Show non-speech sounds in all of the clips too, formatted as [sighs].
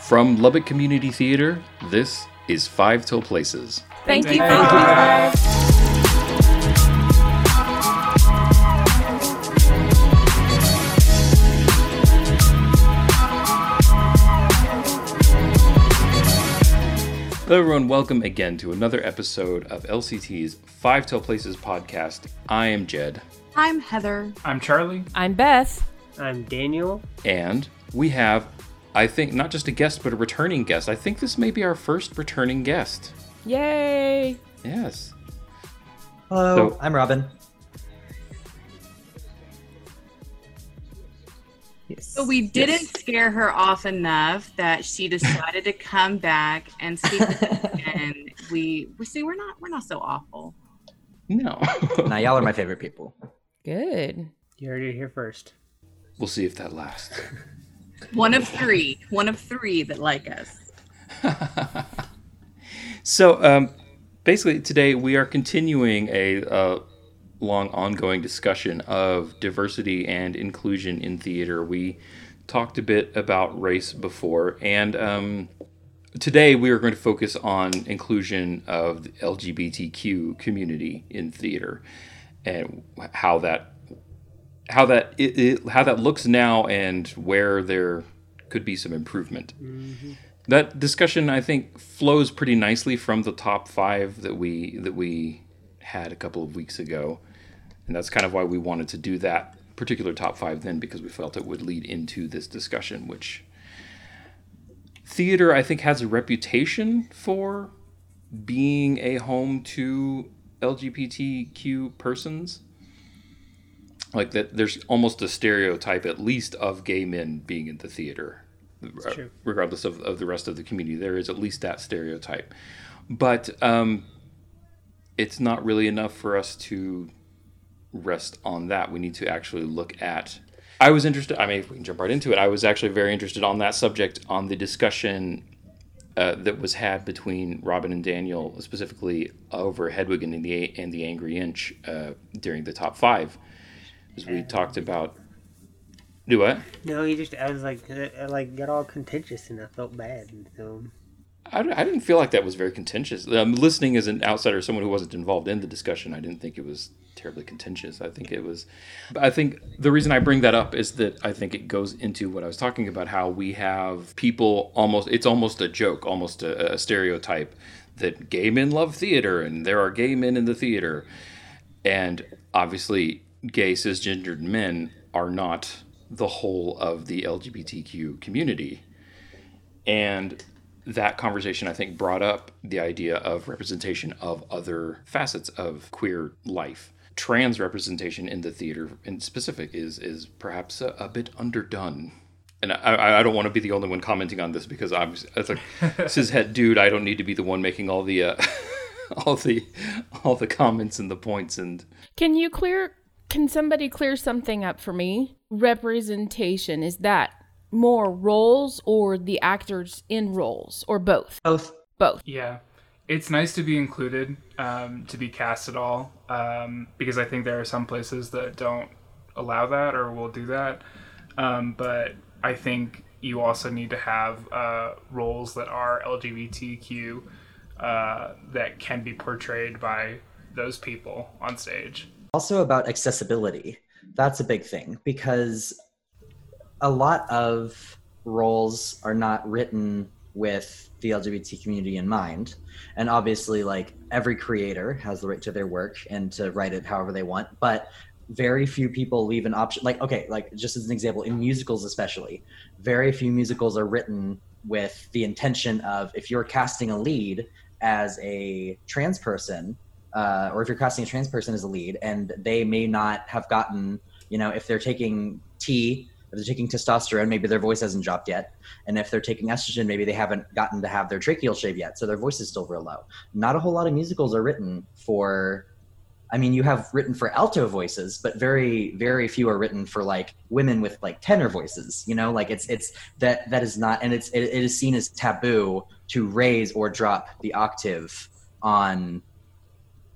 From Lubbock Community Theater, this is Five Till Places. Thank, Thank you. you. Thank you. Hello, everyone. Welcome again to another episode of LCT's Five Till Places podcast. I am Jed, I'm Heather. I'm Charlie. I'm Beth. I'm Daniel. and we have, I think, not just a guest, but a returning guest. I think this may be our first returning guest. Yay! Yes. Hello, So- I'm Robin. Yes. So we didn't scare her off enough that she decided to come back and speak. us, [laughs] and we we see we're not we're not so awful. No. now y'all are my favorite people. Good. You heard it here first. we'll see if that lasts. [laughs] One of three. One of three that like us. [laughs] So, um, basically, today we are continuing a uh, long, ongoing discussion of diversity and inclusion in theater. We talked a bit about race before, and um, today we are going to focus on inclusion of the LGBTQ community in theater and how that how that it, it, how that looks now and where there could be some improvement. Mm-hmm. That discussion, I think, flows pretty nicely from the top five that we that we had a couple of weeks ago, and that's kind of why we wanted to do that particular top five then because we felt it would lead into this discussion, which theater I think has a reputation for being a home to LGBTQ persons. Like that, there's almost a stereotype, at least, of gay men being in the theater uh, true. regardless of, of the rest of the community. There is at least that stereotype. But um, it's not really enough for us to rest on that. We need to actually look at. I was interested, I mean, if we can jump right into it. I was actually very interested on that subject on the discussion uh, that was had between Robin and Daniel, specifically over Hedwig and the, and the Angry Inch uh, during the top five. As we talked about. Do what? No, he just I was like I, I like got all contentious and I felt bad. And so I, I didn't feel like that was very contentious. Um, listening as an outsider, someone who wasn't involved in the discussion, I didn't think it was terribly contentious. I think it was. I think the reason I bring that up is that I think it goes into what I was talking about how we have people almost, it's almost a joke, almost a, a stereotype that gay men love theater and there are gay men in the theater. And obviously, gay cisgendered men are not the whole of the LGBTQ community. And that conversation, I think, brought up the idea of representation of other facets of queer life. Trans representation in the theater, in specific, is is perhaps a, a bit underdone. And I, I don't want to be the only one commenting on this because I'm as a [laughs] cishet dude. I don't need to be the one making all the uh, [laughs] all the all the comments and the points and Can you clear? Can somebody clear something up for me? Representation is that more roles or the actors in roles or both? Both. Both. Yeah, it's nice to be included, um, to be cast at all, um, because I think there are some places that don't allow that or will do that. Um, but I think you also need to have uh, roles that are LGBTQ uh, that can be portrayed by those people on stage. Also about accessibility. That's a big thing because a lot of roles are not written with the LGBT community in mind. And obviously, like every creator has the right to their work and to write it however they want. But very few people leave an option. Like, okay, like just as an example, in musicals, especially, very few musicals are written with the intention of if you're casting a lead as a trans person, uh, or if you're casting a trans person as a lead, and they may not have gotten, you know, if they're taking T, if they're taking testosterone, maybe their voice hasn't dropped yet, and if they're taking estrogen, maybe they haven't gotten to have their tracheal shave yet, so their voice is still real low. Not a whole lot of musicals are written for. I mean, you have written for alto voices, but very, very few are written for like women with like tenor voices. You know, like it's it's that that is not, and it's it, it is seen as taboo to raise or drop the octave on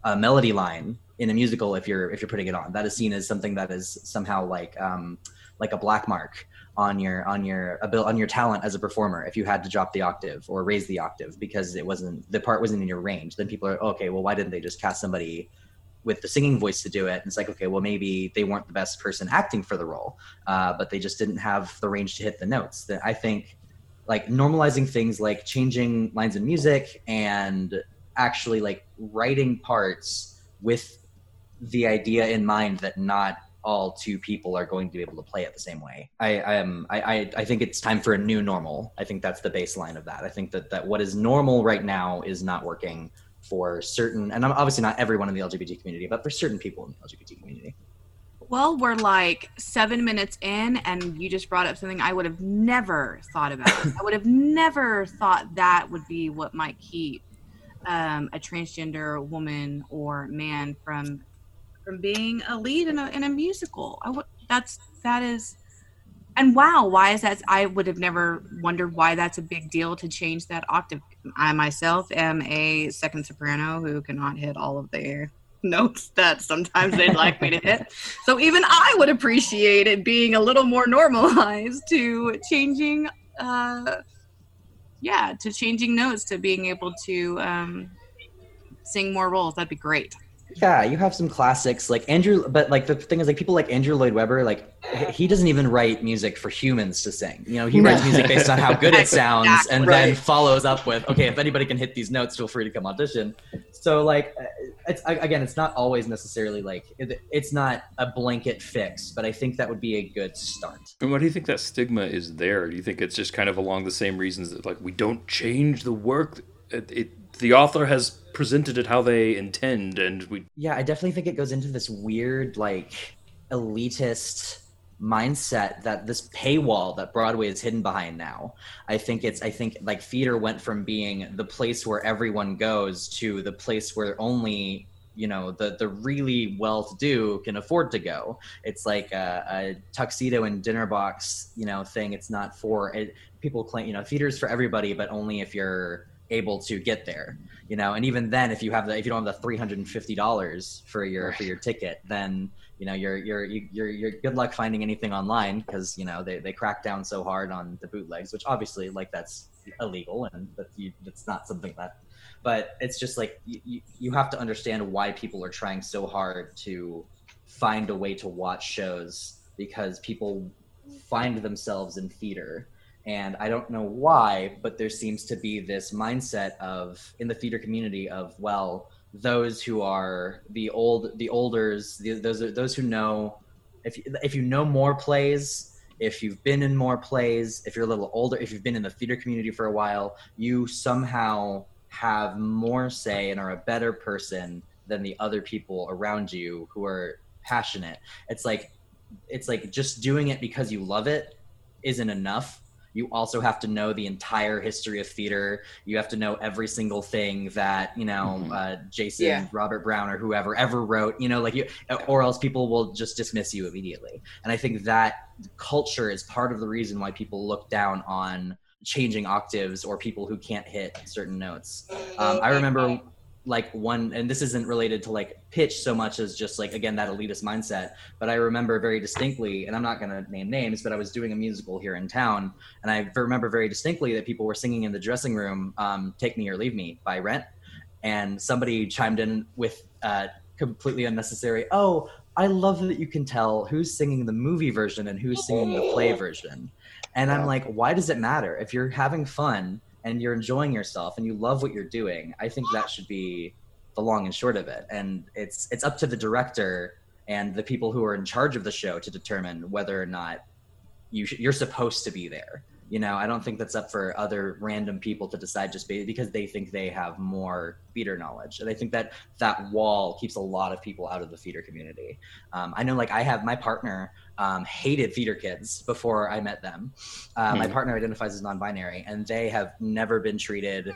a melody line in a musical if you're if you're putting it on. That is seen as something that is somehow like um, like a black mark on your on your ability on your talent as a performer if you had to drop the octave or raise the octave because it wasn't the part wasn't in your range. Then people are okay well why didn't they just cast somebody with the singing voice to do it? And it's like okay well maybe they weren't the best person acting for the role uh, but they just didn't have the range to hit the notes. That i think like normalizing things like changing lines in music and actually like writing parts with the idea in mind that not all two people are going to be able to play it the same way. I, I am I, I I think it's time for a new normal. I think that's the baseline of that. I think that that what is normal right now is not working for certain and I'm obviously not everyone in the LGBT community, but for certain people in the LGBT community. Well, we're like seven minutes in, and you just brought up something I would have never thought about. [laughs] I would have never thought that would be what might keep um, a transgender woman or man from from being a lead in a in a musical. I would that's that is and wow, why is that I would have never wondered why that's a big deal to change that octave. I myself am a second soprano who cannot hit all of the [laughs] notes that sometimes they'd like me to hit. [laughs] So even I would appreciate it being a little more normalized to changing uh yeah, to changing notes to being able to um sing more roles. That'd be great. Yeah, you have some classics like Andrew, but like the thing is, like people like Andrew Lloyd Webber, like he doesn't even write music for humans to sing. You know, he writes music based on how good it [laughs] sounds, and then follows up with, okay, if anybody can hit these notes, feel free to come audition. So like, uh, it's again, it's not always necessarily like it, it's not a blanket fix, but I think that would be a good start. And why do you think that stigma is there? Do you think it's just kind of along the same reasons that like we don't change the work? It, it the author has presented it how they intend, and we Yeah, I definitely think it goes into this weird, like, elitist mindset that this paywall that Broadway is hidden behind now. I think it's, I think like theater went from being the place where everyone goes to the place where only, you know, the, the really well to do can afford to go. It's like a, a tuxedo and dinner box, you know, thing. It's not for it. People claim, you know, theater's for everybody, but only if you're able to get there you know? And even then if you have the if you don't have the 350 dollars for your for your ticket then you know you're you're you- you're you're good luck finding anything online because you know they, they crack down so hard on the bootlegs which obviously like that's illegal and that you it's not something that but it's just like you, you have to understand why people are trying so hard to find a way to watch shows because people find themselves in theater and i don't know why but there seems to be this mindset of in the theater community of well those who are the old the olders the, those those who know if if you know more plays if you've been in more plays if you're a little older if you've been in the theater community for a while you somehow have more say and are a better person than the other people around you who are passionate. It's like it's like just doing it because you love it isn't enough you also have to know the entire history of theater you have to know every single thing that you know Mhm. uh, jason Yeah. robert brown or whoever ever wrote you know like you or else people will just dismiss you immediately and i think that culture is part of the reason why people look down on changing octaves or people who can't hit certain notes um, i remember like one and this isn't related to like pitch so much as just like again that elitist mindset but i remember very distinctly and i'm not going to name names but i was doing a musical here in town and i remember very distinctly that people were singing in the dressing room um, take me or leave me by rent and somebody chimed in with uh, completely unnecessary oh i love that you can tell who's singing the movie version and who's singing the play version. And i'm like why does it matter? If you're having fun and you're enjoying yourself and you love what you're doing i think that should be the long and short of it. And it's it's up to the director and the people who are in charge of the show to determine whether or not you sh- you're supposed to be there. You know i don't think that's up for other random people to decide just be- because they think they have more theater knowledge. And i think that that wall keeps a lot of people out of the theater community. Um, i know like i have my partner um, hated theater kids before i met them uh, my Hmm. partner identifies as non-binary and they have never been treated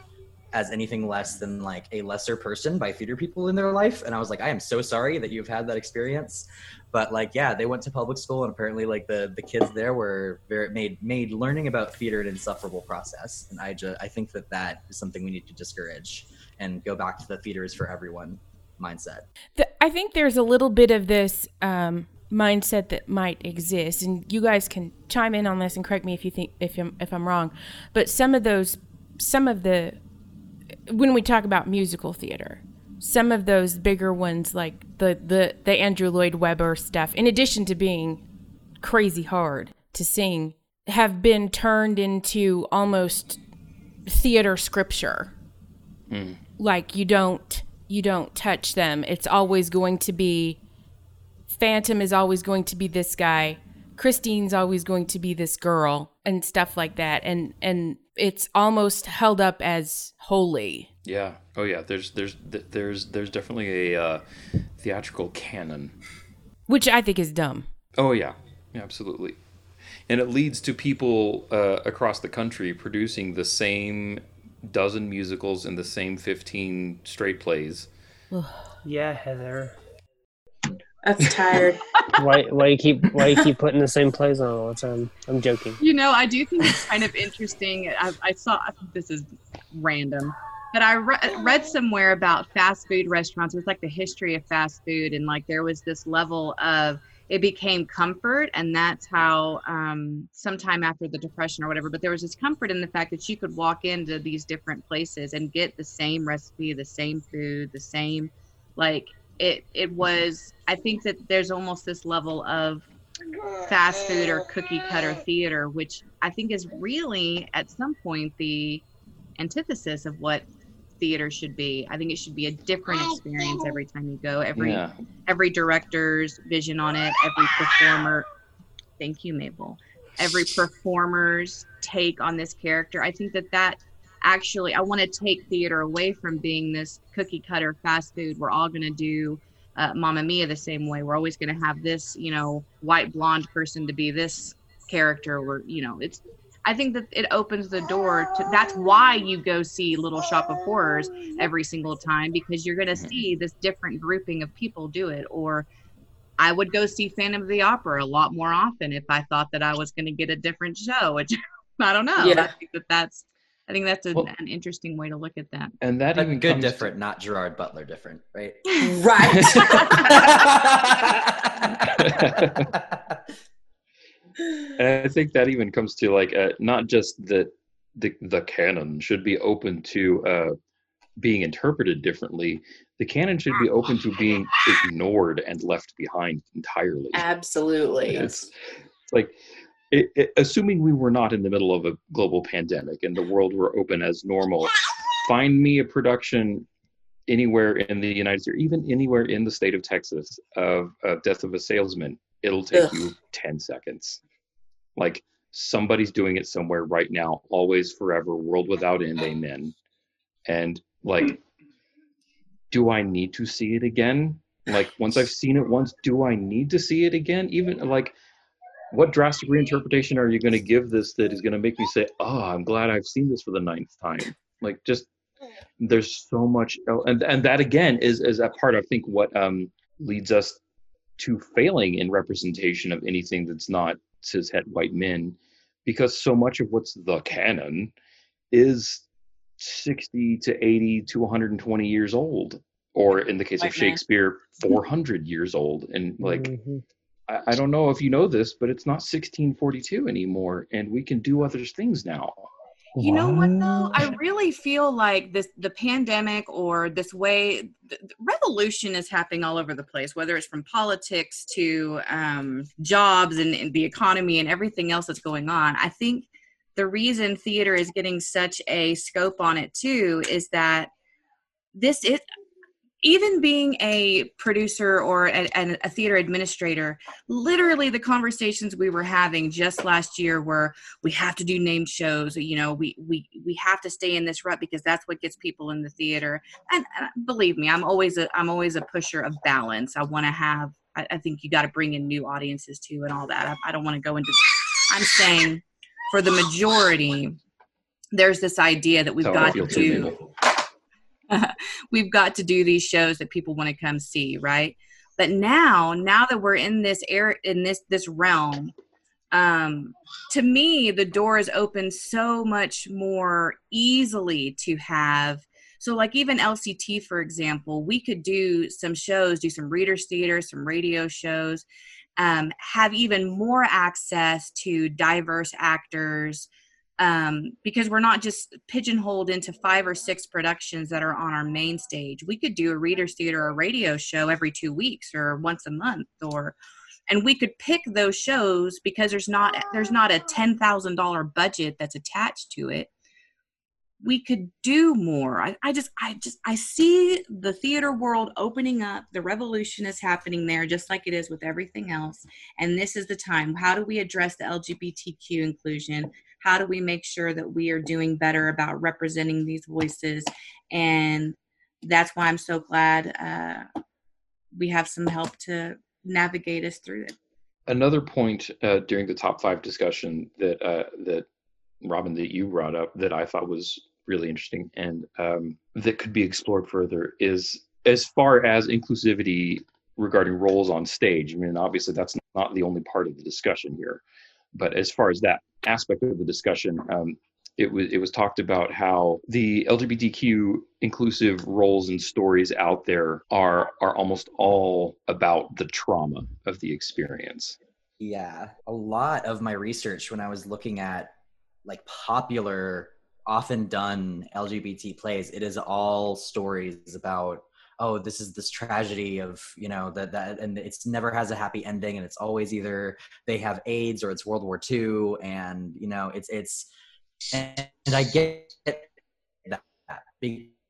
as anything less than like a lesser person by theater people in their life and i was like i am so sorry that you've had that experience but like yeah they went to public school and apparently like the the kids there were very made made learning about theater an insufferable process and i just i think that that is something we need to discourage and go back to the theater is for everyone mindset. The, I think there's a little bit of this um, mindset that might exist, and you guys can chime in on this and correct me if you think if I'm, if I'm wrong. But some of those, some of the, when we talk about musical theater, some of those bigger ones like the the the Andrew Lloyd Webber stuff, in addition to being crazy hard to sing, have been turned into almost theater scripture. Hmm. Like you don't you don't touch them. It's always going to be Phantom is always going to be this guy. Christine's always going to be this girl and stuff like that. And and it's almost held up as holy. Yeah. Oh yeah. There's there's there's there's definitely a uh, theatrical canon. Which I think is dumb. Oh yeah. yeah, absolutely. And it leads to people uh, across the country producing the same dozen musicals and the same fifteen straight plays. [sighs] Yeah, Heather. That's tired. Why why you keep why you keep putting the same plays on all the time? I'm joking. You know, I do think it's kind of interesting. I, I saw this is random, but I re- read somewhere about fast food restaurants. It was like the history of fast food, and like there was this level of it became comfort, and that's how um, sometime after the depression or whatever. But there was this comfort in the fact that you could walk into these different places and get the same recipe, the same food, the same like it. It was. I think that there's almost this level of fast food or cookie cutter theater, which I think is really at some point the antithesis of what theater should be. I think it should be a different experience every time you go. Every Yeah. every director's vision on it, every performer. Thank you, Mabel. Every performer's take on this character. I think that that actually, I want to take theater away from being this cookie cutter fast food. We're all going to do uh, Mamma Mia the same way. We're always going to have this, you know, white blonde person to be this character. Or you know, it's. I think that it opens the door to. That's why you go see Little Shop of Horrors every single time because you're going to see this different grouping of people do it. Or I would go see Phantom of the Opera a lot more often if I thought that I was going to get a different show. Which [laughs] I don't know. Yeah. I think that that's. I think that's a, Well- an interesting way to look at that. And that But even good comes to- different, not Gerard Butler different, right? [laughs] right. [laughs] And I think that even comes to like uh, not just that the the canon should be open to uh, being interpreted differently. The canon should be open to being ignored and left behind entirely. Absolutely. It's, it's like it, it, assuming we were not in the middle of a global pandemic and the world were open as normal. Find me a production anywhere in the United States, or even anywhere in the state of Texas, of, of Death of a Salesman. It'll take Ugh. you ten seconds. Like somebody's doing it somewhere right now. Always, forever, world without end. Amen. And like, do I need to see it again? Like once I've seen it once, do I need to see it again? Even like what drastic reinterpretation are you going to give this that is going to make me say, "Oh, I'm glad I've seen this for the ninth time"? Like, just there's so much, and and that again is is a part I think what um leads us to failing in representation of anything that's not cis het white men, because so much of what's the canon is 60 to 80 to 120 years old, or in the case of. Shakespeare, 400 years old, and like. Mhm. I, I don't know if you know this, but it's not 1642 anymore, and we can do other things now. You know what though? I really feel like this the pandemic or this way the, the revolution is happening all over the place, whether it's from politics to um, jobs and, and the economy and everything else that's going on. I think the reason theater is getting such a scope on it too is that this is even being a producer or a, an- a theater administrator literally the conversations we were having just last year were we have to do named shows you know we we we have to stay in this rut because that's what gets people in the theater and, and believe me i'm always a i'm always a pusher of balance i want to have I, I think you got to bring in new audiences too and all that i, I don't want to go into i'm saying for the majority there's this idea that we've got to too, do Mabel. [laughs] we've got to do these shows that people want to come see right? But now now that we're in this air in this this realm um to me the door is open so much more easily to have So, like even LCT, for example, we could do some shows, do some readers theater, some radio shows, um, have even more access to diverse actors um, because we're not just pigeonholed into five or six productions that are on our main stage. We could do a readers theater or radio show every two weeks or once a month or and we could pick those shows because there's not there's not a ten thousand dollar budget that's attached to it. We could do more. I, I just i just i see the theater world opening up. The revolution is happening there just like it is with everything else. And this is the time. How do we address the lgbtq inclusion how do we make sure that we are doing better about representing these voices? And that's why i'm so glad uh, we have some help to navigate us through it. Another point uh, during the top five discussion that uh, that Robin that you brought up that I thought was really interesting and um, that could be explored further is as far as inclusivity regarding roles on stage. I mean, obviously that's not the only part of the discussion here, but as far as that aspect of the discussion, um, it was it was talked about how the LGBTQ inclusive roles and stories out there are are almost all about the trauma of the experience. Yeah, a lot of my research when I was looking at like popular, often done LGBT plays, it is all stories about oh this is this tragedy of you know that that and it's never has a happy ending and it's always either they have AIDS or it's World War II and you know it's it's and, and I get that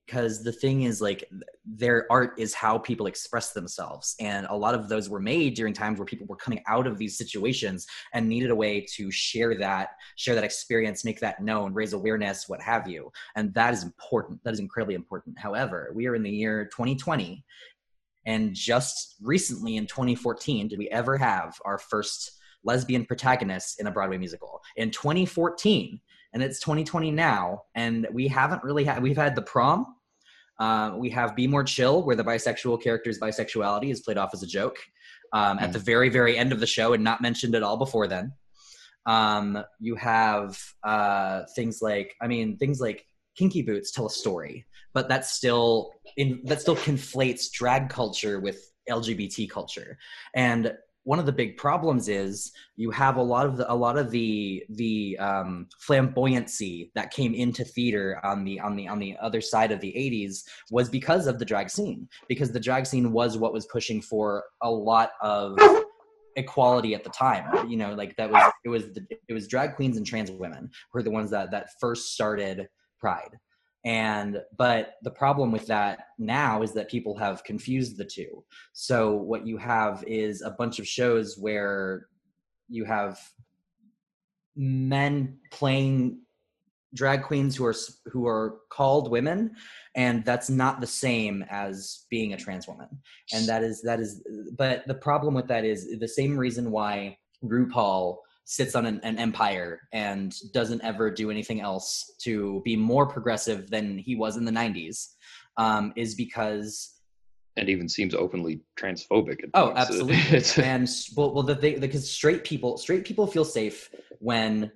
because the thing is like their art is how people express themselves. And a lot of those were made during times where people were coming out of these situations and needed a way to share that share that experience make that known raise awareness what have you. And that is important. That is incredibly important. However we are in the year 2020 and just recently in 2014 did we ever have our first lesbian protagonist in a broadway musical? In 2014 and it's 2020 now and we haven't really had we've had the prom uh, we have be more chill where the bisexual character's bisexuality is played off as a joke um, mm. at the very very end of the show and not mentioned at all before then um, you have uh, things like i mean things like kinky boots tell a story but that still in that still conflates drag culture with lgbt culture and one of the big problems is you have a lot of the a lot of the the um, flamboyancy that came into theater on the on the on the other side of the 80s was because of the drag scene because the drag scene was what was pushing for a lot of equality at the time. You know like that was it was the, it was drag queens and trans women were the ones that that first started pride and but the problem with that now is that people have confused the two. So what you have is a bunch of shows where you have men playing drag queens who are who are called women and that's not the same as being a trans woman. And that is that is but the problem with that is the same reason why RuPaul sits on an, an, empire and doesn't ever do anything else to be more progressive than he was in the 90s um, is because and even seems openly transphobic oh [laughs] absolutely. And well, well the, the, because straight people straight people feel safe when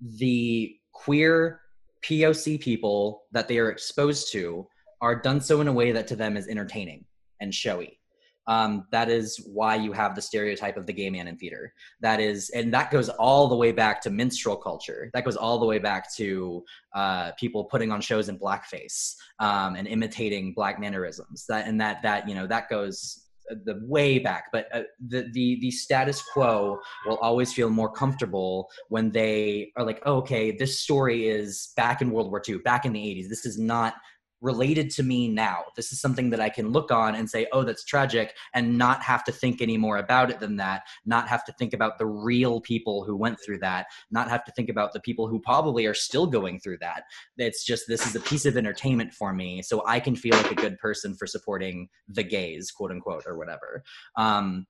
the queer poc people that they are exposed to are done so in a way that to them is entertaining and showy um, that is why you have the stereotype of the gay man in theater. That is, and that goes all the way back to minstrel culture. That goes all the way back to uh, people putting on shows in blackface um, and imitating black mannerisms. That and that that you know that goes the way back but uh, the, the the status quo will always feel more comfortable when they are like oh, okay this story is back in world war ii back in the 80s this is not related to me now. This is something that I can look on and say, oh, that's tragic, and not have to think any more about it than that, not have to think about the real people who went through that, not have to think about the people who probably are still going through that. It's just this is a piece of entertainment for me, so I can feel like a good person for supporting the gays, quote unquote, or whatever. Um,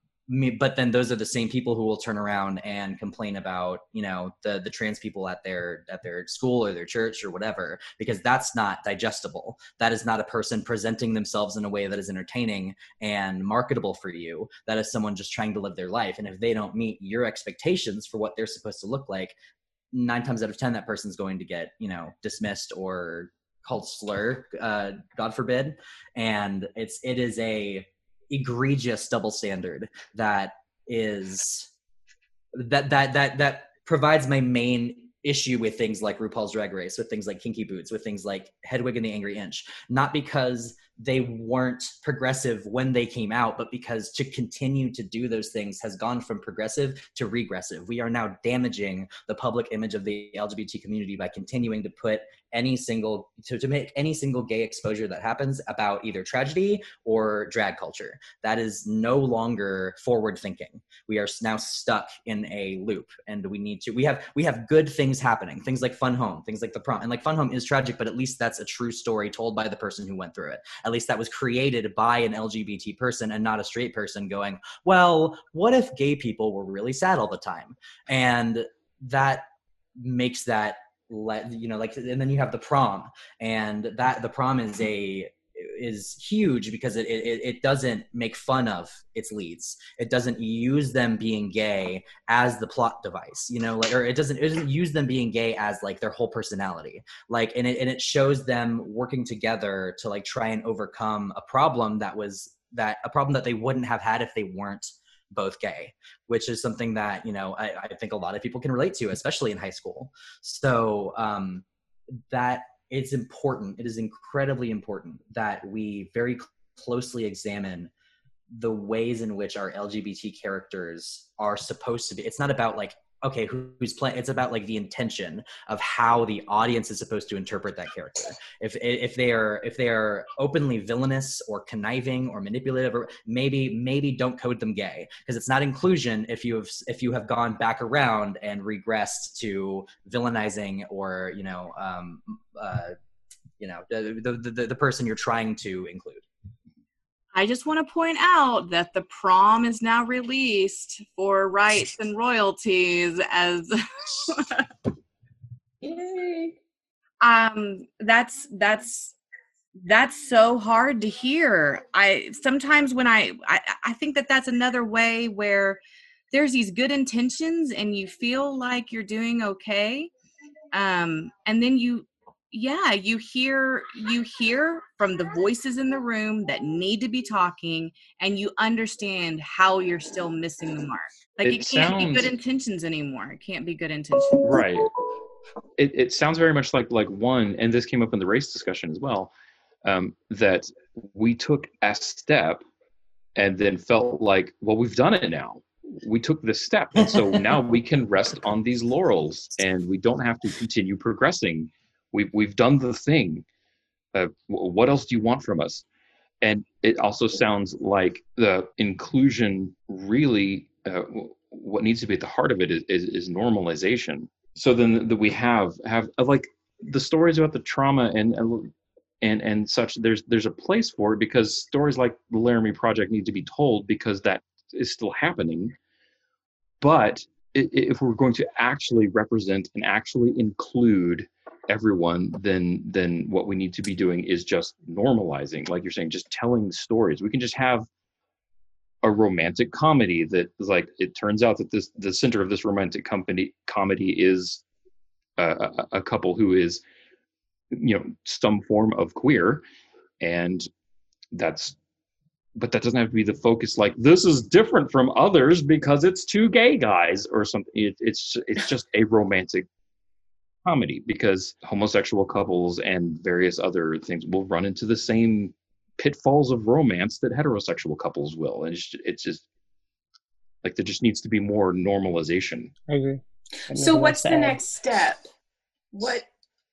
but then those are the same people who will turn around and complain about you know the the trans people at their at their school or their church or whatever because that's not digestible. That is not a person presenting themselves in a way that is entertaining and marketable for you. That is someone just trying to live their life. And if they don't meet your expectations for what they're supposed to look like nine times out of ten that person's going to get you know dismissed or called Slur, uh, God forbid, and it's it is a egregious double standard that is that that that that provides my main issue with things like RuPaul's Drag Race, with things like Kinky Boots, with things like Hedwig and the Angry Inch. Not because they weren't progressive when they came out, but because to continue to do those things has gone from progressive to regressive. We are now damaging the public image of the LGBT community by continuing to put any single to, to make any single gay exposure that happens about either tragedy or drag culture. That is no longer forward thinking. We are now stuck in a loop and we need to we have we have good things happening. Things like Fun Home, things like the prom. And like Fun Home is tragic, but at least that's a true story told by the person who went through it. At least that was created by an LGBT person and not a straight person going, "Well, what if gay people were really sad all the time?" And that makes that let you know like and then you have the prom and that the prom is a is huge because it, it it doesn't make fun of its leads. It doesn't use them being gay as the plot device you know like or it doesn't it doesn't use them being gay as like their whole personality. Like and it, and it shows them working together to like try and overcome a problem that was that a problem that they wouldn't have had if they weren't both gay, which is something that you know I, I think a lot of people can relate to, especially in high school. So um, that it's important. It is incredibly important that we very closely examine the ways in which our LGBT characters are supposed to be. It's not about like okay who's playing it's about like the intention of how the audience is supposed to interpret that character. If if they are if they are openly villainous or conniving or manipulative or maybe maybe don't code them gay. Because it's not inclusion if you have if you have gone back around and regressed to villainizing or you know um uh you know the the, the, the person you're trying to include I just want to point out that the prom is now released for rights and royalties as [laughs] Yay. um that's that's that's so hard to hear i sometimes when I, I i think that that's another way where there's these good intentions and you feel like you're doing okay um and then you yeah you hear you hear from the voices in the room that need to be talking and you understand how you're still missing the mark. Like it, It can't be good intentions anymore. It can't be good intentions. Right. It, it sounds very much like like one and this came up in the race discussion as well um, that we took a step and then felt like well we've done it now. We took this step and so now we can rest on these laurels and we don't have to continue progressing we've, we've done the thing. Uh, what else do you want from us? And it also sounds like the inclusion really uh, what needs to be at the heart of it is, is, is normalization. So then that we have have uh, like the stories about the trauma and and and such there's there's a place for it because stories like the laramie project need to be told because that is still happening. But if we're going to actually represent and actually include everyone then then what we need to be doing is just normalizing like you're saying just telling stories. We can just have a romantic comedy that is like it turns out that this the center of this romantic company comedy is a, a, a couple who is you know some form of queer and that's but that doesn't have to be the focus like this is different from others because it's two gay guys or something. It, it's it's just a romantic comedy because homosexual couples and various other things will run into the same pitfalls of romance that heterosexual couples will and it's, it's just like there just needs to be more normalization I agree. Got So what's else the next step? What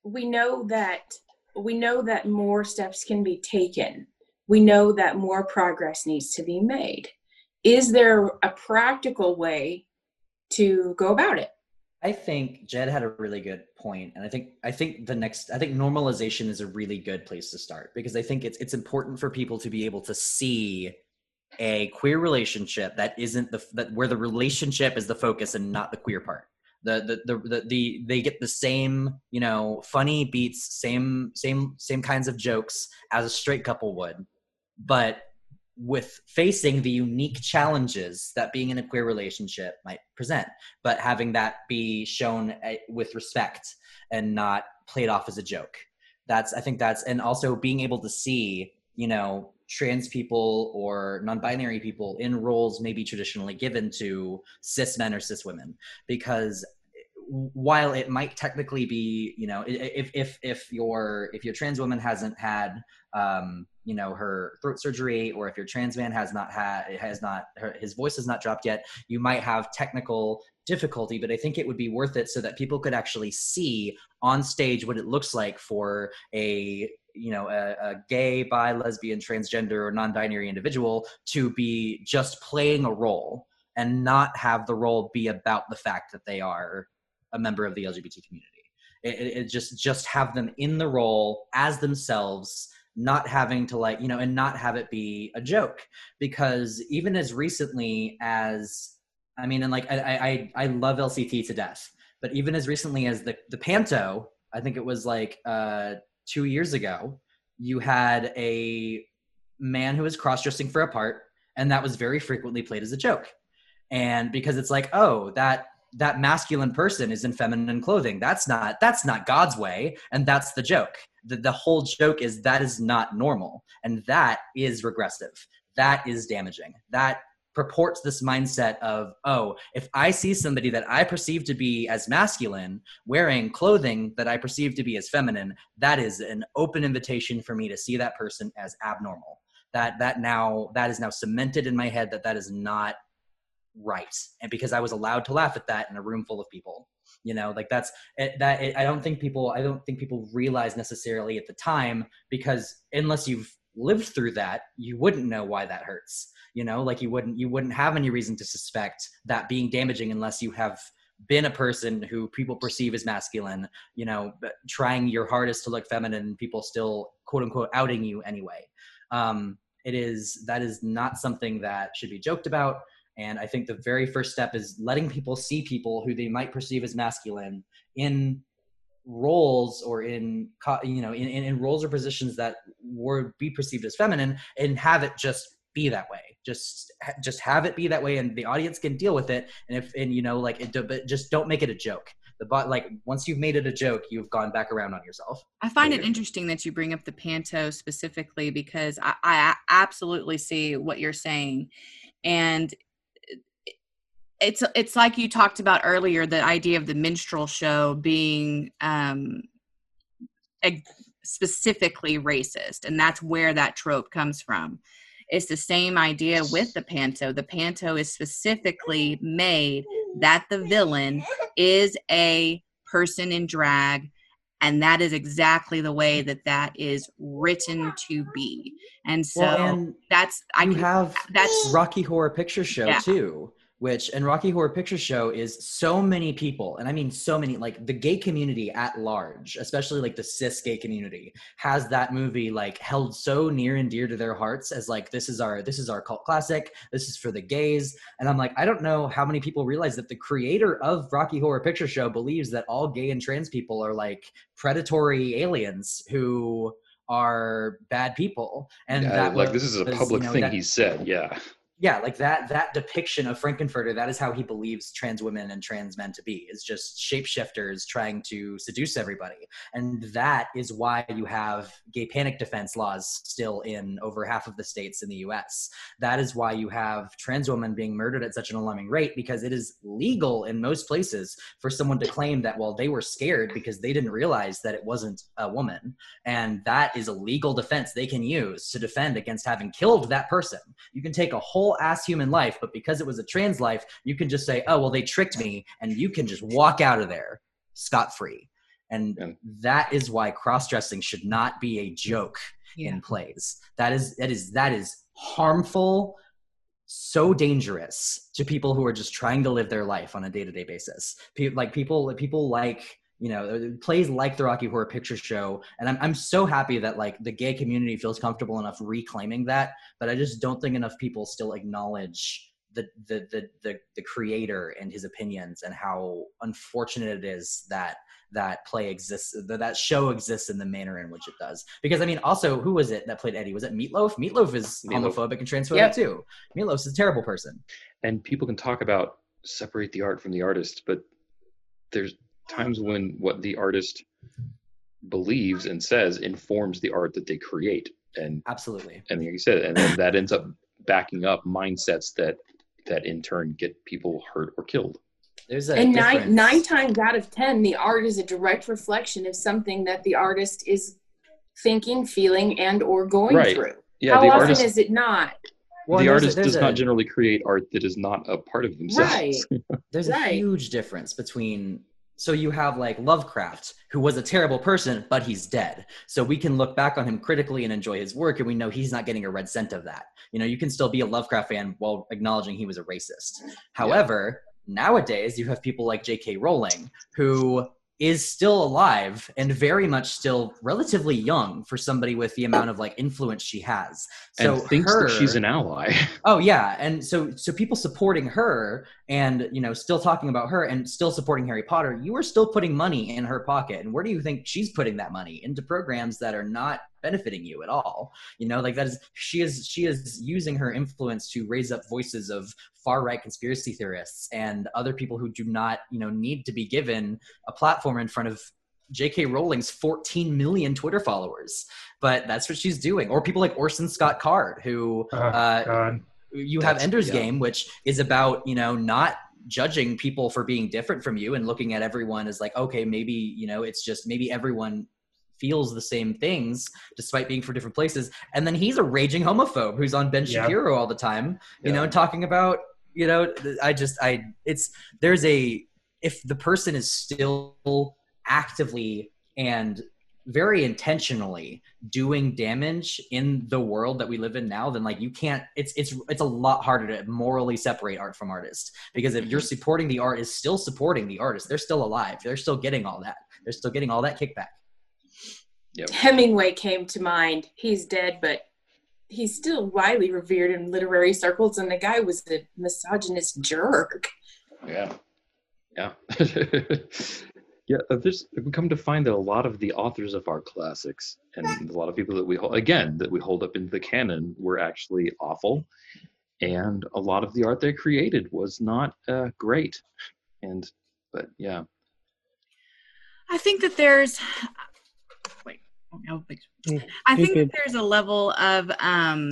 we know that we know that more steps can be taken. We know that more progress needs to be made. Is there a practical way to go about it? I think Jed had a really good point, and I think I think the next I think normalization is a really good place to start because I think it's it's important for people to be able to see a queer relationship that isn't the that where the relationship is the focus and not the queer part. The the the the, the they get the same you know funny beats, same same same kinds of jokes as a straight couple would, but with facing the unique challenges that being in a queer relationship might present but having that be shown uh, with respect and not played off as a joke. That's i think that's and also being able to see you know trans people or non-binary people in roles maybe traditionally given to cis men or cis women. Because while it might technically be you know if if if your if your trans woman hasn't had um you know her throat surgery or if your trans man has not had has not her, his voice has not dropped yet you might have technical difficulty but i think it would be worth it so that people could actually see on stage what it looks like for a you know a, a gay bi lesbian transgender or non-binary individual to be just playing a role and not have the role be about the fact that they are a member of the lgbt community. It, it, it just just have them in the role as themselves not having to like you know and not have it be a joke. Because even as recently as i mean and like i i i love lct to death but even as recently as the the panto i think it was like uh two years ago you had a man who was cross-dressing for a part and that was very frequently played as a joke. And because it's like oh that that masculine person is in feminine clothing. That's not that's not god's way and that's the joke the, the whole joke is that is not normal. And that is regressive. That is damaging. That purports this mindset of oh if i see somebody that i perceive to be as masculine wearing clothing that i perceive to be as feminine that is an open invitation for me to see that person as abnormal. That that now that is now cemented in my head that that is not right and because i was allowed to laugh at that in a room full of people you know like that's that it, i don't think people i don't think people realize necessarily at the time because unless you've lived through that you wouldn't know why that hurts you know? Like you wouldn't you wouldn't have any reason to suspect that being damaging unless you have been a person who people perceive as masculine you know trying your hardest to look feminine people still quote unquote outing you anyway. Um it is that is not something that should be joked about and I think the very first step is letting people see people who they might perceive as masculine in roles or in you know in, in roles or positions that would be perceived as feminine and have it just be that way. Just just have it be that way and the audience can deal with it. And if and you know like it but just don't make it a joke. The but like once you've made it a joke you've gone back around on yourself. I find it interesting that you bring up the panto specifically because I, I absolutely see what you're saying. And it's it's like you talked about earlier the idea of the minstrel show being um specifically racist and that's where that trope comes from. It's the same idea with the panto. The panto is specifically made that the villain is a person in drag and that is exactly the way that that is written to be. And so well, and that's i can, have that's rocky horror picture show yeah. too which and Rocky Horror Picture Show is so many people, and I mean so many, like the gay community at large, especially like the cis gay community, has that movie like held so near and dear to their hearts as like this is our this is our cult classic, this is for the gays, and I'm like I don't know how many people realize that the creator of Rocky Horror Picture Show believes that all gay and trans people are like predatory aliens who are bad people, and yeah, that like was, this is a public you know, thing that, he said, yeah yeah like that that depiction of frank-n-furter that is how he believes trans women and trans men to be is just shapeshifters trying to seduce everybody. And that is why you have gay panic defense laws still in over half of the states in the us that is why you have trans women being murdered at such an alarming rate because it is legal in most places for someone to claim that well they were scared because they didn't realize that it wasn't a woman. And that is a legal defense they can use to defend against having killed that person. You can take a whole whole ass human life, but because it was a trans life, you can just say, oh, well, they tricked me, and you can just walk out of there scot free. And yeah. that is why cross dressing should not be a joke yeah. in plays. That is that is that is harmful, so dangerous to people who are just trying to live their life on a day to day basis. People like people people like you know plays like the rocky horror picture show and I'm, I'm so happy that like the gay community feels comfortable enough reclaiming that but i just don't think enough people still acknowledge the the the the, the creator and his opinions and how unfortunate it is that that play exists that that show exists in the manner in which it does. Because i mean also who was it that played eddie? Was it meatloaf? Meatloaf is meatloaf. homophobic and transphobic yep. too. Meatloaf's a terrible person. And people can talk about separate the art from the artist but there's times when what the artist believes and says informs the art that they create and Absolutely. and like you said and then that ends up backing up mindsets that that in turn get people hurt or killed There's a and difference. nine nine times out of ten the art is a direct reflection of something that the artist is thinking feeling and or going Right. through yeah how the often artist is it not Well, the there's a- artist does a- not generally create art that is not a part of themselves Right. [laughs] There's Right. a huge difference between so you have like Lovecraft, who was a terrible person, but he's dead. So we can look back on him critically and enjoy his work, and we know he's not getting a red cent of that. You know, you can still be a Lovecraft fan while acknowledging he was a racist. However, nowadays you have people like J.K. Rowling, who is still alive and very much still relatively young for somebody with the amount of like influence she has. So and thinks her, that she's an ally [laughs] Oh yeah, and so so people supporting her and you know still talking about her and still supporting Harry Potter, you are still putting money in her pocket. And where do you think she's putting that money? Into programs that are not benefiting you at all. You know, like that is she is she is using her influence to raise up voices of far right conspiracy theorists and other people who do not, you know, need to be given a platform in front of J.K. Rowling's 14 million Twitter followers. But that's what she's doing. Or people like Orson Scott Card, who Oh, uh, you have That's- Ender's yeah. Game, which is about you know not judging people for being different from you and looking at everyone as like okay maybe you know it's just maybe everyone feels the same things despite being from different places. And then he's a raging homophobe who's on Ben Yeah. Shapiro all the time you know talking about you know I just I it's there's a if the person is still actively and very intentionally doing damage in the world that we live in now then like you can't it's it's it's a lot harder to morally separate art from artist. Because if you're mm-hmm. supporting the art is still supporting the artist they're still alive they're still getting all that they're still getting all that kickback hemingway came to mind. He's dead but he's still widely revered in literary circles and the guy was a misogynist jerk. Yeah, yeah, [laughs] yeah. uh, There's we come to find that a lot of the authors of our classics and a lot of people that we hold again that we hold up into the canon were actually awful, and a lot of the art they created was not uh, great. And but yeah, I think that there's I think that there's a level of um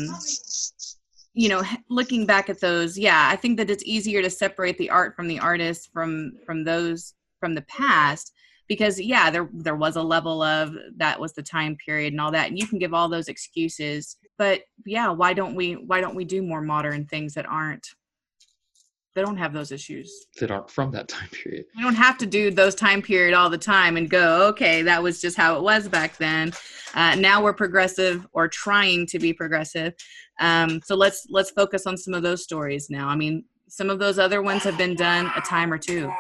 you know looking back at those yeah i think that it's easier to separate the art from the artist from from those from the past because yeah there there was a level of that was the time period and all that and you can give all those excuses but yeah why don't we why don't we do more modern things that aren't they don't have those issues. That aren't from that time period. we don't have to do those time period all the time and go okay that was just how it was back then. Uh, now we're progressive or trying to be progressive. Um, so let's let's focus on some of those stories now. I mean some of those other ones have been done a time or two.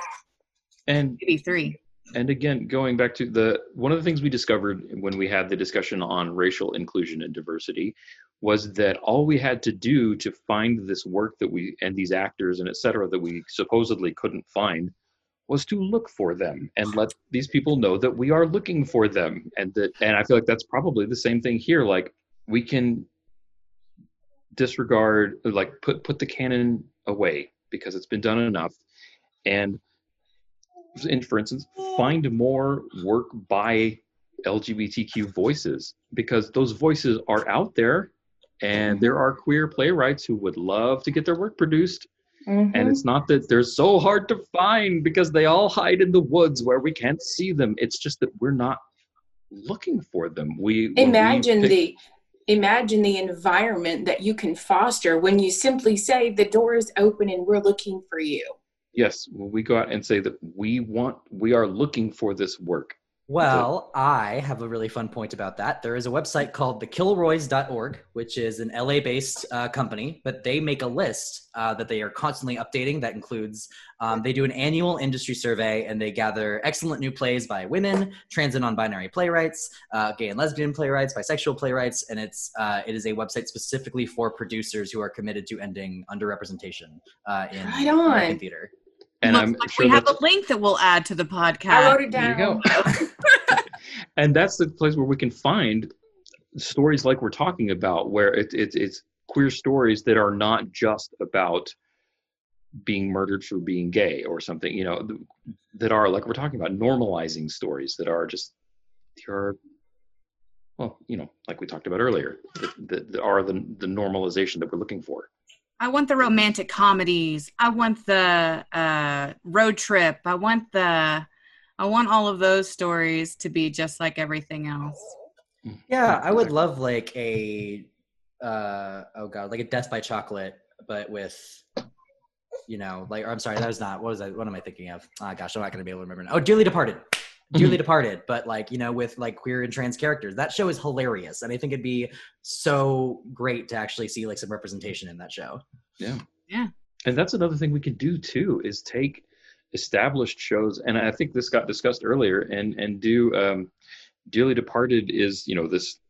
And maybe three. and again going back to the one of the things we discovered when we had the discussion on racial inclusion and diversity was that all we had to do to find this work that we and these actors and et cetera that we supposedly couldn't find was to look for them and let these people know that we are looking for them. And that and i feel like that's probably the same thing here. Like we can disregard like put put the canon away because it's been done enough. And in for instance find more work by lgbtq voices because those voices are out there and there are queer playwrights who would love to get their work produced. Mm-hmm. and it's not that they're so hard to find because they all hide in the woods where we can't see them. It's just that we're not looking for them. We when we imagine pick- the imagine the environment that you can foster when you simply say the door is open and we're looking for you. Yes. When we go out and say that we want we are looking for this work Well, I have a really fun point about that. There is a website called thekilroys.org, which is an LA based uh, company, but they make a list uh, that they are constantly updating that includes um, they do an annual industry survey and they gather excellent new plays by women, trans and non binary playwrights, uh, gay and lesbian playwrights, bisexual playwrights, and it's, uh, it is a website specifically for producers who are committed to ending underrepresentation uh, in Right on. American theater. And Looks i'm like sure we have a link that we'll add to the podcast i wrote it There you go. [laughs] and that's the place where we can find stories like we're talking about where it, it, it's queer stories that are not just about being murdered for being gay or something you know th- that are like we're talking about normalizing stories that are just are well, you know, like we talked about earlier, that, that are the the normalization that we're looking for. I want the romantic comedies. I want the uh, road trip. I want the I want all of those stories to be just like everything else. Yeah, I would love like a uh oh god, like a Death by Chocolate, but with you know, like or I'm sorry, that was not what was I what am I thinking of? Ah gosh, I'm not gonna be able to remember now. Oh, Dearly Departed. Dearly Departed, but like, you know, with like queer and trans characters. That show is hilarious. And I think it'd be so great to actually see like some representation in that show. Yeah. Yeah. And that's another thing we could do too is take established shows and I think this got discussed earlier and and do um Dearly Departed is, you know, this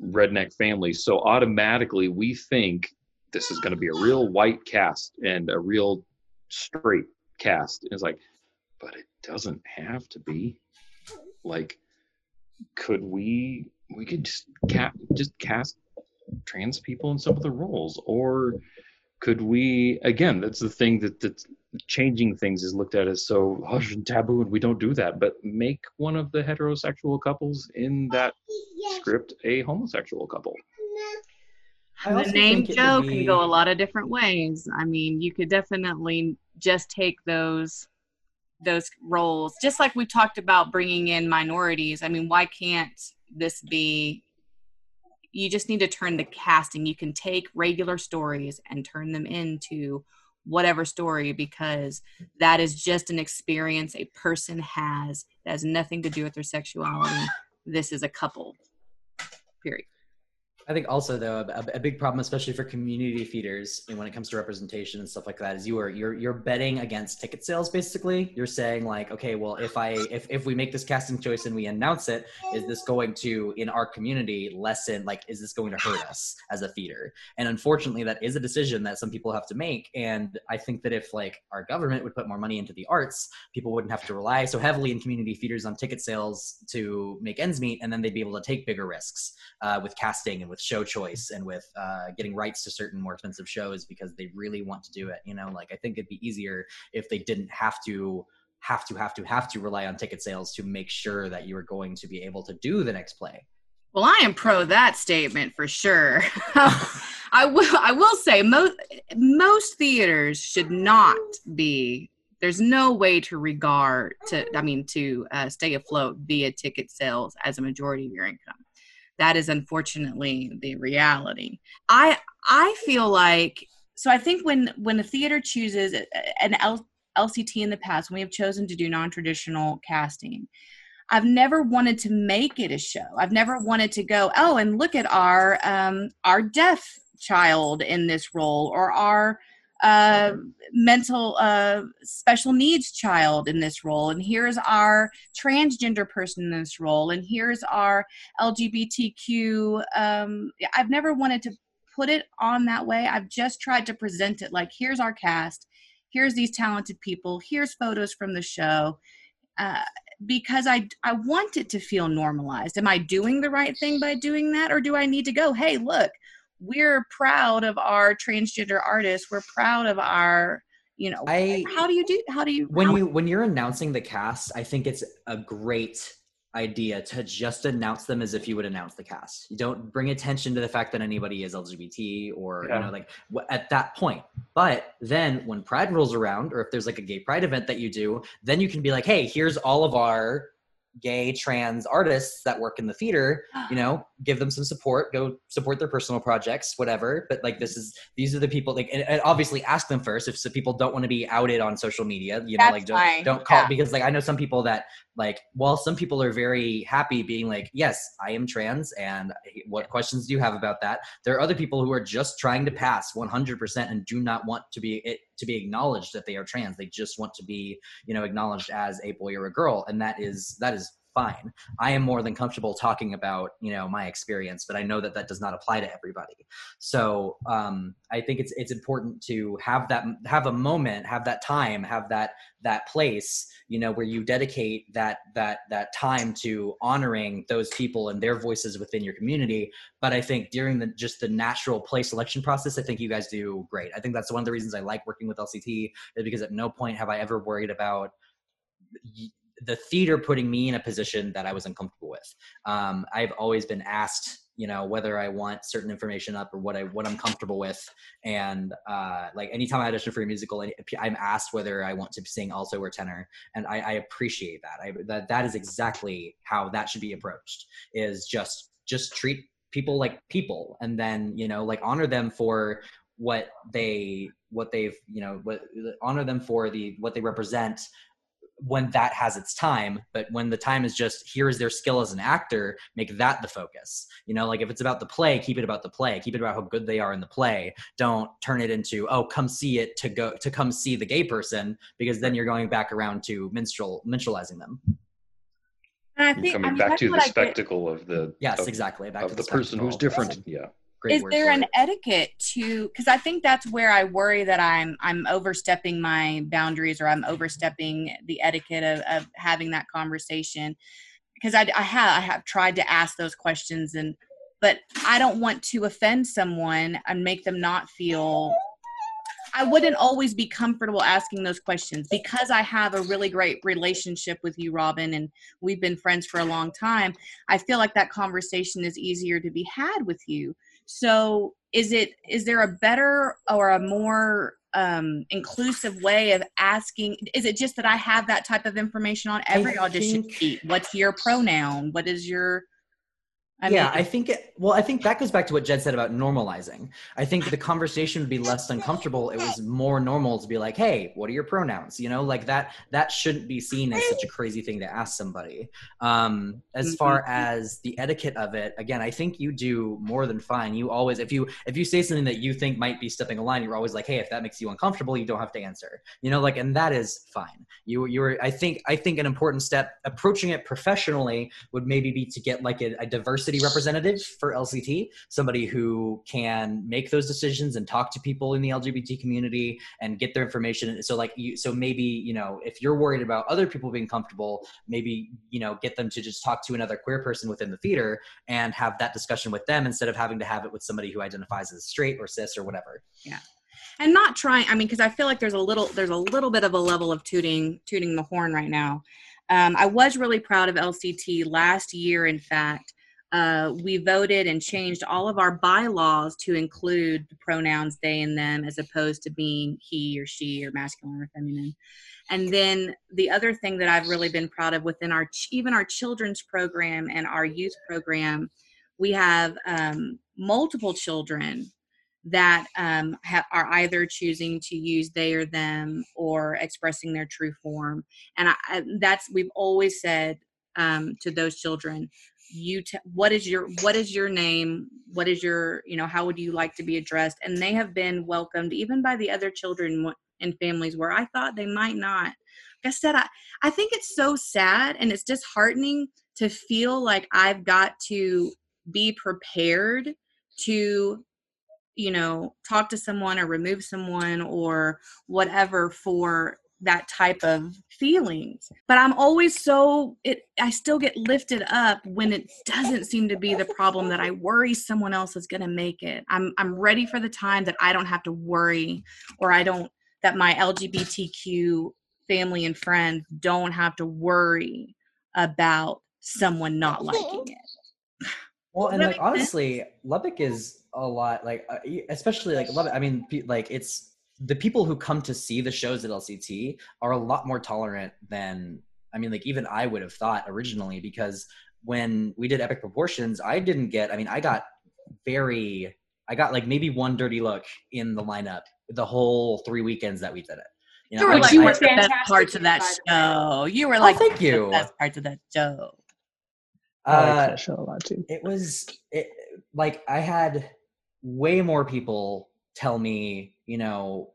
redneck family. So automatically we think this is going to be a real white cast and a real straight cast. And It's like, but it doesn't have to be. Like, could we? We could just ca- just cast trans people in some of the roles, or could we? Again, that's the thing that that's changing things is looked at as so hush and taboo, and we don't do that. But make one of the heterosexual couples in that script a homosexual couple. I the name think Joe would can go a lot of different ways. I mean, you could definitely just take those those roles, just like we talked about bringing in minorities. I mean, why can't this be? You just need to turn the casting. You can take regular stories and turn them into whatever story because that is just an experience a person has that has nothing to do with their sexuality. This is a couple. Period. I think also though a, a big problem, especially for community feeders, and when it comes to representation and stuff like that, is you are you're you're betting against ticket sales. Basically, you're saying like, okay, well, if I if if we make this casting choice and we announce it, is this going to in our community lessen like is this going to hurt us as a feeder? And unfortunately, that is a decision that some people have to make. And I think that if like our government would put more money into the arts, people wouldn't have to rely so heavily in community feeders on ticket sales to make ends meet, and then they'd be able to take bigger risks uh, with casting and with show choice and with uh, getting rights to certain more expensive shows because they really want to do it. You know, like I think it'd be easier if they didn't have to have to have to have to rely on ticket sales to make sure that you are going to be able to do the next play. Well, I am pro that statement for sure. [laughs] I [laughs] will. I will say most most theaters should not be. There's no way to regard to. I mean, to uh, stay afloat via ticket sales as a majority of your income. That is unfortunately the reality. I I feel like so. I think when when a theater chooses an L, LCT in the past, when we have chosen to do non-traditional casting, I've never wanted to make it a show. I've never wanted to go, oh, and look at our um, our deaf child in this role, or our uh, mental uh, special needs child in this role, and here's our transgender person in this role, and here's our LGBTQ. Um, I've never wanted to put it on that way. I've just tried to present it like, here's our cast, here's these talented people, here's photos from the show. Uh, because I I want it to feel normalized. Am I doing the right thing by doing that, or do I need to go? Hey, look, we're proud of our transgender artists. We're proud of our, you know. I- how do you do? How do you? when how- you when you're announcing the cast i think it's a great idea to just announce them as if you would announce the cast you don't bring attention to the fact that anybody is lgbt or Yeah. you know like at that point but then when pride rolls around or if there's like a gay pride event that you do then you can be like hey here's all of our gay trans artists that work in the theater [gasps] you know give them some support go support their personal projects whatever but like this is these are the people like and, and obviously ask them first if so people don't want to be outed on social media you know That's like don't, fine, don't call yeah. because like i know some people that like while some people are very happy being like yes i am trans and what questions do you have about that? There are other people who are just trying to pass 100% and do not want to be it to be acknowledged that they are trans. They just want to be you know acknowledged as a boy or a girl and that is that is fine. I am more than comfortable talking about you know my experience but i know that that does not apply to everybody. So um i think it's it's important to have that have a moment have that time have that that place you know where you dedicate that that that time to honoring those people and their voices within your community. But i think during the just the natural play selection process i think you guys do great. I think that's one of the reasons i like working with lct is because at no point have i ever worried about the theater putting me in a position that I was uncomfortable with. Um, I've always been asked, you know, whether I want certain information up or what I what I'm comfortable with, and uh, like anytime I audition for a musical, I'm asked whether I want to sing alto or tenor, and I, I appreciate that. I, that that is exactly how that should be approached. Is just just treat people like people, and then you know, like honor them for what they what they've you know what honor them for the what they represent when that has its time but when the time is just here is their skill as an actor make that the focus. You know like if it's about the play keep it about the play. Keep it about how good they are in the play. Don't turn it into oh come see it to go to come see the gay person because then you're going back around to minstrel minstrelizing them. And I think coming I mean, back to the what I get- spectacle of the yes of, exactly back of to the, person who's different. yeah Great is there an it. etiquette to because i think that's where i worry that i'm i'm overstepping my boundaries or i'm overstepping the etiquette of, of having that conversation because I, I have i have tried to ask those questions and but i don't want to offend someone and make them not feel i wouldn't always be comfortable asking those questions because i have a really great relationship with you robin and we've been friends for a long time I feel like that conversation is easier to be had with you. So, is it is there a better or a more um, inclusive way of asking? Is it just that I have that type of information on every audition think- sheet? What's your pronoun? What is your? I yeah, I think it, well, I think that goes back to what Jed said about normalizing. I think the conversation would be less uncomfortable. It was more normal to be like, "Hey, what are your pronouns?" You know, like that. That shouldn't be seen as such a crazy thing to ask somebody. Um, as far as the etiquette of it, again, I think you do more than fine. You always, if you if you say something that you think might be stepping a line, you're always like, "Hey, if that makes you uncomfortable, you don't have to answer." You know, like, and that is fine. You you're. I think I think an important step approaching it professionally would maybe be to get like a, a diversity representative for LCT, somebody who can make those decisions and talk to people in the LGBT community and get their information. So like you, so maybe you know if you're worried about other people being comfortable, maybe you know get them to just talk to another queer person within the theater and have that discussion with them instead of having to have it with somebody who identifies as straight or cis or whatever. Yeah and not trying. I mean, because I feel like there's a little there's a little bit of a level of tooting tooting the horn right now. Um, I was really proud of LCT last year. In fact, uh, we voted and changed all of our bylaws to include the pronouns they and them as opposed to being he or she or masculine or feminine. And then the other thing that I've really been proud of within our even our children's program and our youth program, we have um, multiple children that um, ha- are either choosing to use they or them or expressing their true form. And I, I, that's we've always said um, to those children, you t- what is your what is your name? What is your you know how would you like to be addressed? And they have been welcomed even by the other children in families where I thought they might not. Like I said, I, I think it's so sad and it's disheartening to feel like I've got to be prepared to you know talk to someone or remove someone or whatever for that type of feelings. But i'm always so it i still get lifted up when it doesn't seem to be the problem that i worry someone else is going to make it. I'm i'm ready for the time that i don't have to worry or i don't that my lgbtq family and friends don't have to worry about someone not liking it. Well, and like honestly, Lubbock is a lot like, uh, especially like Lubbock. I mean, like it's the people who come to see the shows at LCT are a lot more tolerant than I mean, like even I would have thought originally because when we did Epic Proportions, I didn't get. I mean, I got very, I got like maybe one dirty look in the lineup the whole three weekends that we did it. You, You were I- like you I- were the best parts of that by the way. show. You were Oh, like thank the you. best parts of that show. I like Uh, that show a lot too. it was it like i had way more people tell me you know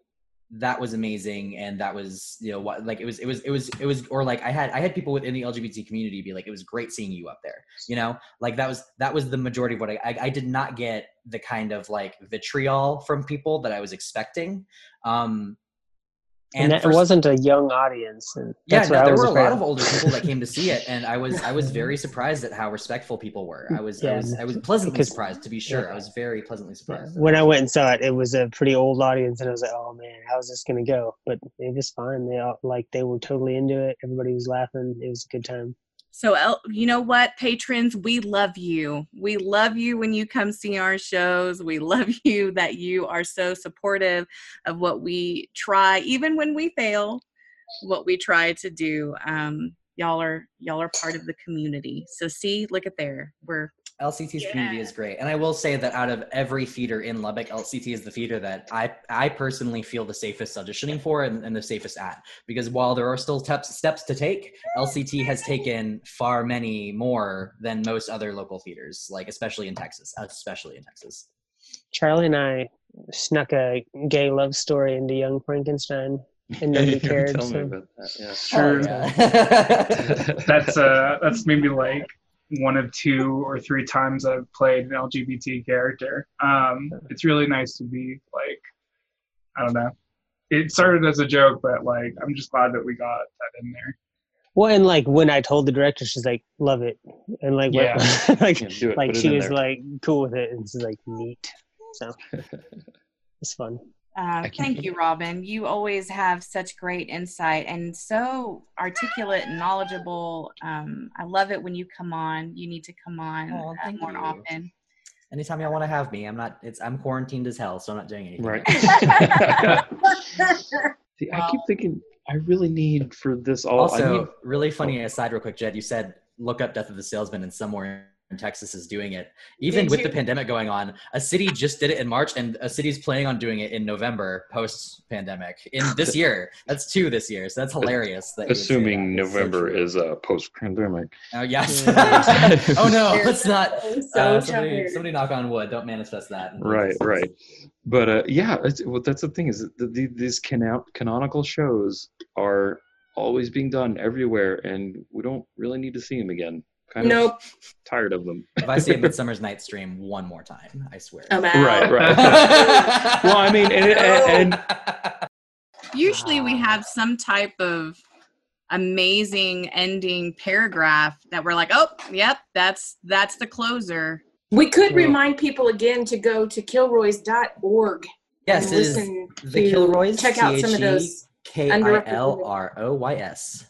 that was amazing and that was you know what like it was it was it was it was or like i had i had people within the lgbt community be like it was great seeing you up there you know? Like that was that was the majority of what i i, I did not get the kind of like vitriol from people that i was expecting. Um and, that, first- it wasn't a young audience. And Yeah, that's no, there was were a afraid lot of older people that came to see it, and I was I was very [laughs] surprised at how respectful people were. I was I was I was pleasantly because- surprised to be sure. yeah. I was very pleasantly Yeah. surprised. When I went and saw it, it was a pretty old audience, and I was like, "Oh man, how's this gonna go?" But it was fine. They all like they were totally into it. Everybody was laughing. It was a good time. So, you know what, patrons, we love you. We love you when you come see our shows. We love [laughs] you that you are so supportive of what we try, even when we fail, what we try to do. Um, y'all are y'all are part of the community. So, see, look at there. We're LCT's community is great, and I will say that out of every theater in Lubbock, LCT is the theater that I I personally feel the safest auditioning for and, and the safest at. Because while there are still steps steps to take, LCT has taken far many more than most other local theaters, like especially in Texas, especially in Texas. Charlie and I snuck a gay love story into Young Frankenstein, and nobody [laughs] cared. Tell me so- about that. Yeah. Sure. Oh, yeah. [laughs] That's uh that's maybe like one of two or three times I've played an LGBT character. Um, it's really nice to be like, I don't know. It started as a joke, but like I'm just glad that we got that in there. Well, and like when I told the director, she's like, "Love it," and like, what- Yeah. [laughs] like, Yeah, do it. like she was there. like cool with it, and she's like, "Neat." So it's fun. Uh, thank you, Robin. You always have such great insight and so articulate and knowledgeable. Um, I love it when you come on. You need to come on Oh, uh, more you. often. Anytime y'all want to have me, I'm not. It's I'm quarantined as hell, so I'm not doing anything. Right. [laughs] [laughs] See, I keep thinking I really need for this all. I Also, need, really funny aside, real quick, Jed. You said look up Death of the Salesman, and somewhere in Texas is doing it. Even Did with you? the pandemic going on, a city just did it in March, and a city's planning on doing it in November, post pandemic, in [laughs] this year. That's two this year, so that's hilarious. That you would say assuming that. It's so November true. is uh, post pandemic. Oh yes. [laughs] Oh no, They're let's not. so Uh, somebody, somebody knock on wood. Don't manifest that. Right, right. But uh, yeah, it's, well, that's the thing is that the, these canon- canonical shows are always being done everywhere, and we don't really need to see them again. Kind Nope. of tired of them. If I see a [laughs] Midsummer's Night's Dream one more time, I swear. Oh, I'm out. Right, right. [laughs] well, I mean, and, and, and Usually we have some type of amazing ending paragraph that we're like, oh, yep, that's that's the closer. We could Well- remind people again to go to kilroys.org yes, and it is listen the to Kilroys. check out some of those. K I L R O Y S.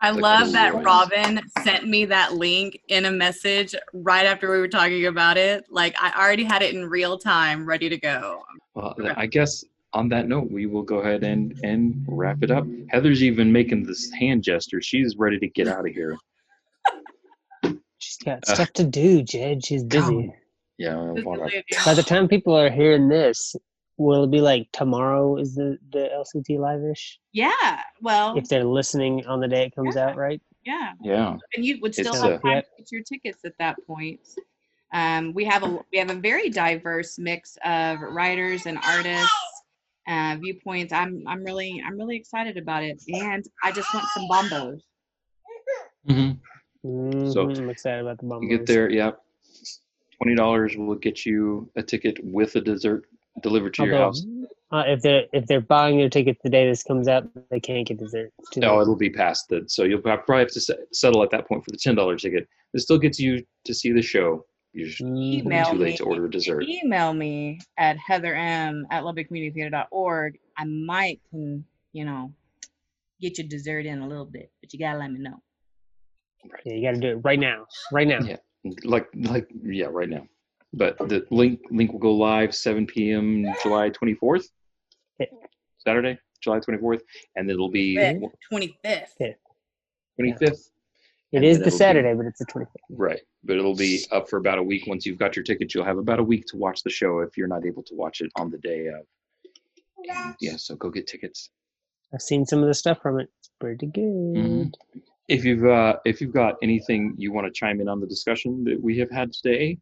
I Like love that Royals. Robin sent me that link in a message right after we were talking about it. Like I already had it in real time, ready to go. well, I guess on that note, we will go ahead and and wrap it up. Heather's even making this hand gesture. She's ready to get out of here. [laughs] She's got Uh, stuff to do, Jed. She's busy. Come. Yeah, whatever. By the time people are hearing this, will it be like tomorrow is the the LCT live-ish? Yeah. Well, If they're listening on the day it comes out, right? yeah. yeah. and you would still It's, have uh, time Yeah. to get your tickets at that point. Um, we have a we have a very diverse mix of writers and artists, uh, viewpoints. I'm I'm really I'm really excited about it, and I just want some bombos. hmm Mhm, So, I'm excited about the You bombos. get there, yeah. Twenty dollars will get you a ticket with a dessert delivered to your house. Uh, if they're if they're buying their ticket the day this comes out, they can't get dessert. It's too No, late. it'll be past that, so you'll probably have to settle at that point for the ten dollar ticket. It still gets you to see the show. You're just Mhm. it'll be Email too me. late to order a dessert. Email me at heatherm at lubbockcommunitytheater.org. I might can you know get your dessert in a little bit, but you gotta let me know. Yeah, you got to do it right now. Right now. Yeah. Like, like, yeah, right now. But the link link will go live 7 p.m. July 24th, Yeah. Saturday, July 24th, and it'll be Twenty fifth. Yeah. 25th. It And is then the it'll be- Saturday, but it's the 25th. Right. But it'll be up for about a week. Once you've got your tickets, you'll have about a week to watch the show if you're not able to watch it on the day of. And yeah, so go get tickets. I've seen some of the stuff from it. It's pretty good. Mhm. If you've uh, if you've got anything you want to chime in on the discussion that we have had today,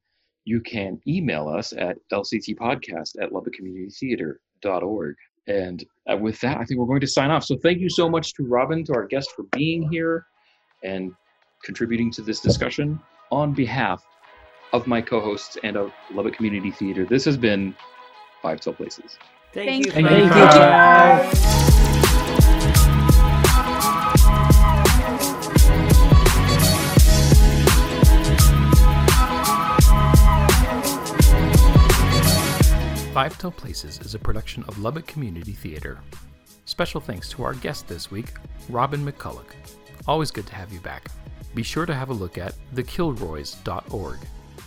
you can email us at lctpodcast at lubbockcommunitytheater.org. And uh, with that, I think we're going to sign off. So thank you so much to Robin, to our guest, for being here and contributing to this discussion. On behalf of my co-hosts and of Lubbock Community Theater, this has been Five Till Places. Thank Thank you. you. Bye. Bye. Five Till Places is a production of Lubbock Community Theater. Special thanks to our guest this week, Robin McCulloch. Always good to have you back. Be sure to have a look at thekilroys.org,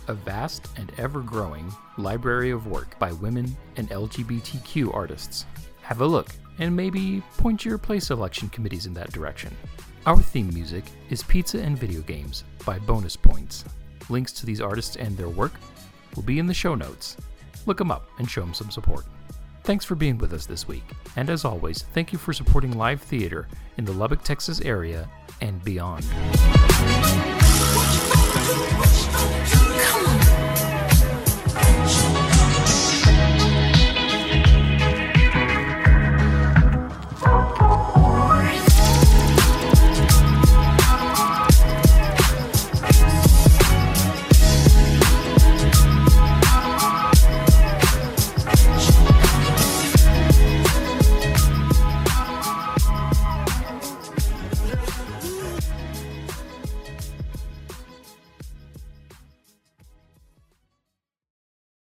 a vast and ever growing library of work by women and LGBTQ artists. Have a look and maybe point your play selection committees in that direction. Our theme music is Pizza and Video Games by Bonus Points. Links to these artists and their work will be in the show notes. Look them up and show them some support. Thanks for being with us this week, and as always, thank you for supporting live theater in the Lubbock, Texas area and beyond.